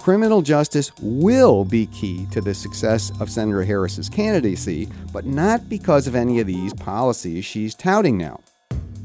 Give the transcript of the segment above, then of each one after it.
Criminal justice will be key to the success of Senator Harris's candidacy, but not because of any of these policies she's touting now.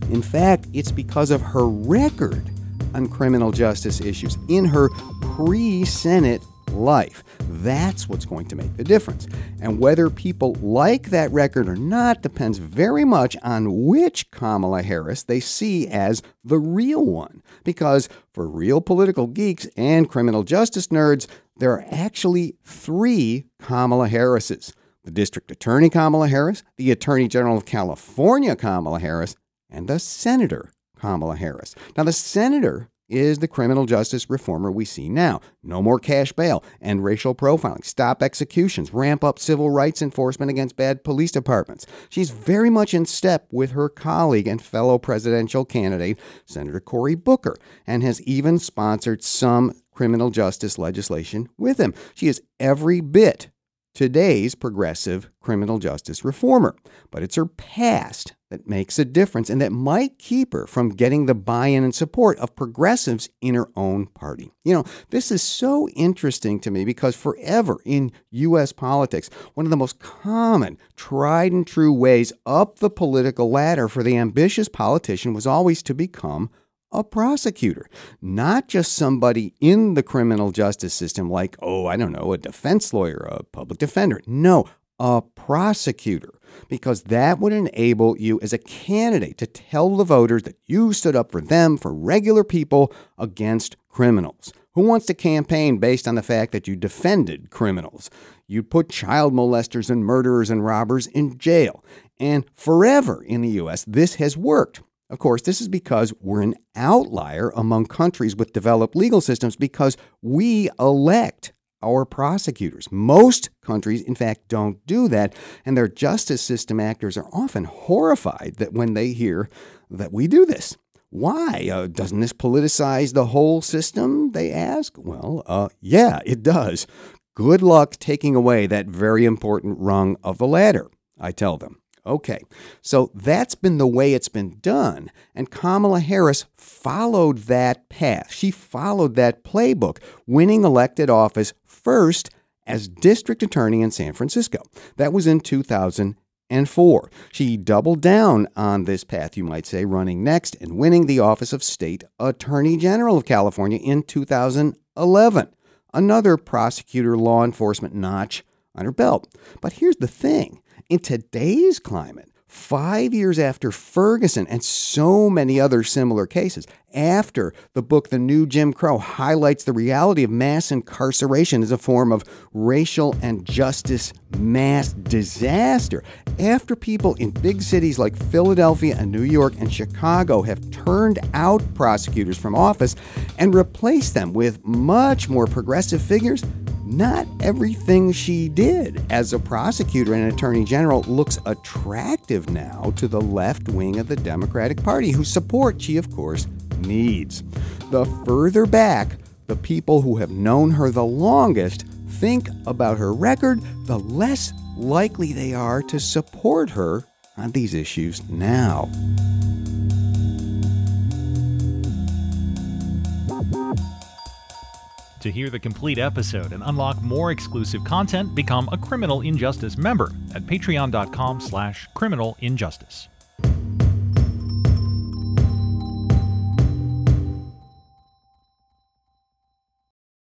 In fact, it's because of her record on criminal justice issues in her pre Senate life. That's what's going to make the difference. And whether people like that record or not depends very much on which Kamala Harris they see as the real one. Because for real political geeks and criminal justice nerds, there are actually three Kamala Harrises the District Attorney Kamala Harris, the Attorney General of California Kamala Harris, and the Senator Kamala Harris. Now, the Senator is the criminal justice reformer we see now. No more cash bail and racial profiling. Stop executions. Ramp up civil rights enforcement against bad police departments. She's very much in step with her colleague and fellow presidential candidate, Senator Cory Booker, and has even sponsored some criminal justice legislation with him. She is every bit today's progressive criminal justice reformer. But it's her past that makes a difference and that might keep her from getting the buy in and support of progressives in her own party. You know, this is so interesting to me because forever in U.S. politics, one of the most common, tried and true ways up the political ladder for the ambitious politician was always to become a prosecutor, not just somebody in the criminal justice system like, oh, I don't know, a defense lawyer, a public defender. No, a prosecutor, because that would enable you as a candidate to tell the voters that you stood up for them, for regular people, against criminals. Who wants to campaign based on the fact that you defended criminals? You put child molesters and murderers and robbers in jail. And forever in the US, this has worked. Of course, this is because we're an outlier among countries with developed legal systems because we elect our prosecutors. Most countries, in fact, don't do that, and their justice system actors are often horrified that when they hear that we do this. Why? Uh, doesn't this politicize the whole system? They ask. Well, uh, yeah, it does. Good luck taking away that very important rung of the ladder, I tell them. Okay, so that's been the way it's been done. And Kamala Harris followed that path. She followed that playbook, winning elected office first as district attorney in San Francisco. That was in 2004. She doubled down on this path, you might say, running next and winning the office of state attorney general of California in 2011. Another prosecutor law enforcement notch on her belt. But here's the thing in today's climate, five years after Ferguson and so many other similar cases, after the book The New Jim Crow highlights the reality of mass incarceration as a form of racial and justice mass disaster, after people in big cities like Philadelphia and New York and Chicago have turned out prosecutors from office and replaced them with much more progressive figures, not everything she did as a prosecutor and attorney general looks attractive now to the left wing of the Democratic Party, whose support she, of course, needs. The further back the people who have known her the longest think about her record, the less likely they are to support her on these issues now. To hear the complete episode and unlock more exclusive content, become a Criminal Injustice member at patreon.com slash criminalinjustice.